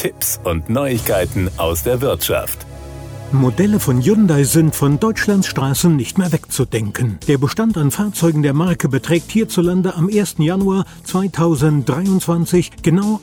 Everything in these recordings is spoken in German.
Tipps und Neuigkeiten aus der Wirtschaft. Modelle von Hyundai sind von Deutschlands Straßen nicht mehr wegzudenken. Der Bestand an Fahrzeugen der Marke beträgt hierzulande am 1. Januar 2023 genau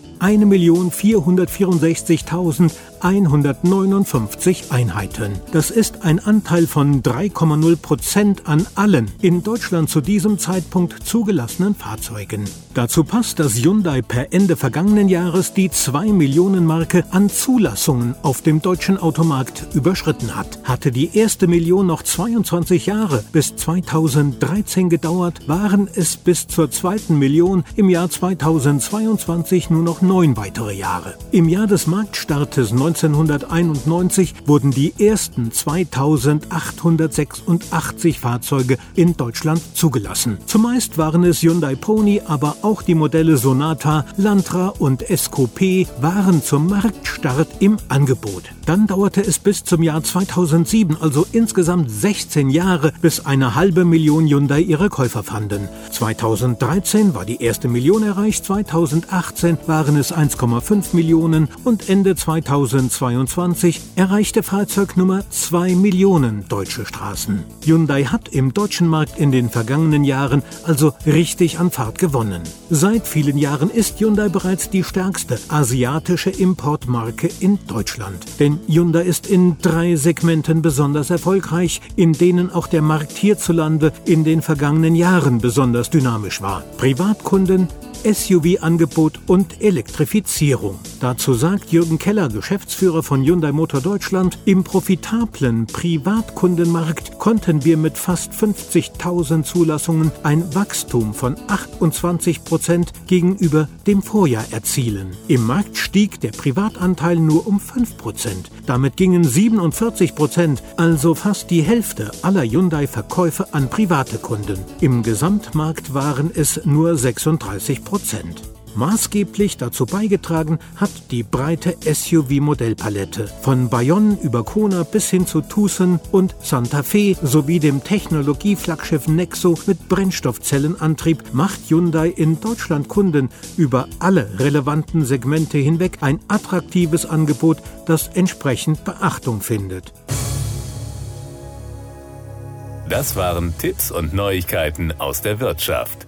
1.464.159 Einheiten. Das ist ein Anteil von 3,0 Prozent an allen in Deutschland zu diesem Zeitpunkt zugelassenen Fahrzeugen. Dazu passt, dass Hyundai per Ende vergangenen Jahres die 2 Millionen Marke an Zulassungen auf dem deutschen Automarkt überschritten hat. Hatte die erste Million noch 22 Jahre bis 2013 gedauert, waren es bis zur zweiten Million im Jahr 2022 nur noch neun weitere Jahre. Im Jahr des Marktstartes 1991 wurden die ersten 2886 Fahrzeuge in Deutschland zugelassen. Zumeist waren es Hyundai Pony, aber auch die Modelle Sonata, Lantra und SQP waren zum Marktstart im Angebot. Dann dauerte es bis zum Jahr 2007, also insgesamt 16 Jahre, bis eine halbe Million Hyundai ihre Käufer fanden. 2013 war die erste Million erreicht, 2018 waren es 1,5 Millionen und Ende 2022 erreichte Fahrzeugnummer 2 Millionen deutsche Straßen. Hyundai hat im deutschen Markt in den vergangenen Jahren also richtig an Fahrt gewonnen. Seit vielen Jahren ist Hyundai bereits die stärkste asiatische Importmarke in Deutschland. Denn Hyundai ist in drei Segmenten besonders erfolgreich, in denen auch der Markt hierzulande in den vergangenen Jahren besonders dynamisch war. Privatkunden, SUV-Angebot und Elektrifizierung. Dazu sagt Jürgen Keller, Geschäftsführer von Hyundai Motor Deutschland, im profitablen Privatkundenmarkt konnten wir mit fast 50.000 Zulassungen ein Wachstum von 28 Prozent gegenüber dem Vorjahr erzielen. Im Markt stieg der Privatanteil nur um 5 Prozent. Damit gingen 47 Prozent, also fast die Hälfte aller Hyundai-Verkäufe an private Kunden. Im Gesamtmarkt waren es nur 36 Prozent. Maßgeblich dazu beigetragen hat die breite SUV-Modellpalette. Von Bayonne über Kona bis hin zu Tucson und Santa Fe sowie dem Technologieflaggschiff Nexo mit Brennstoffzellenantrieb macht Hyundai in Deutschland Kunden über alle relevanten Segmente hinweg ein attraktives Angebot, das entsprechend Beachtung findet. Das waren Tipps und Neuigkeiten aus der Wirtschaft.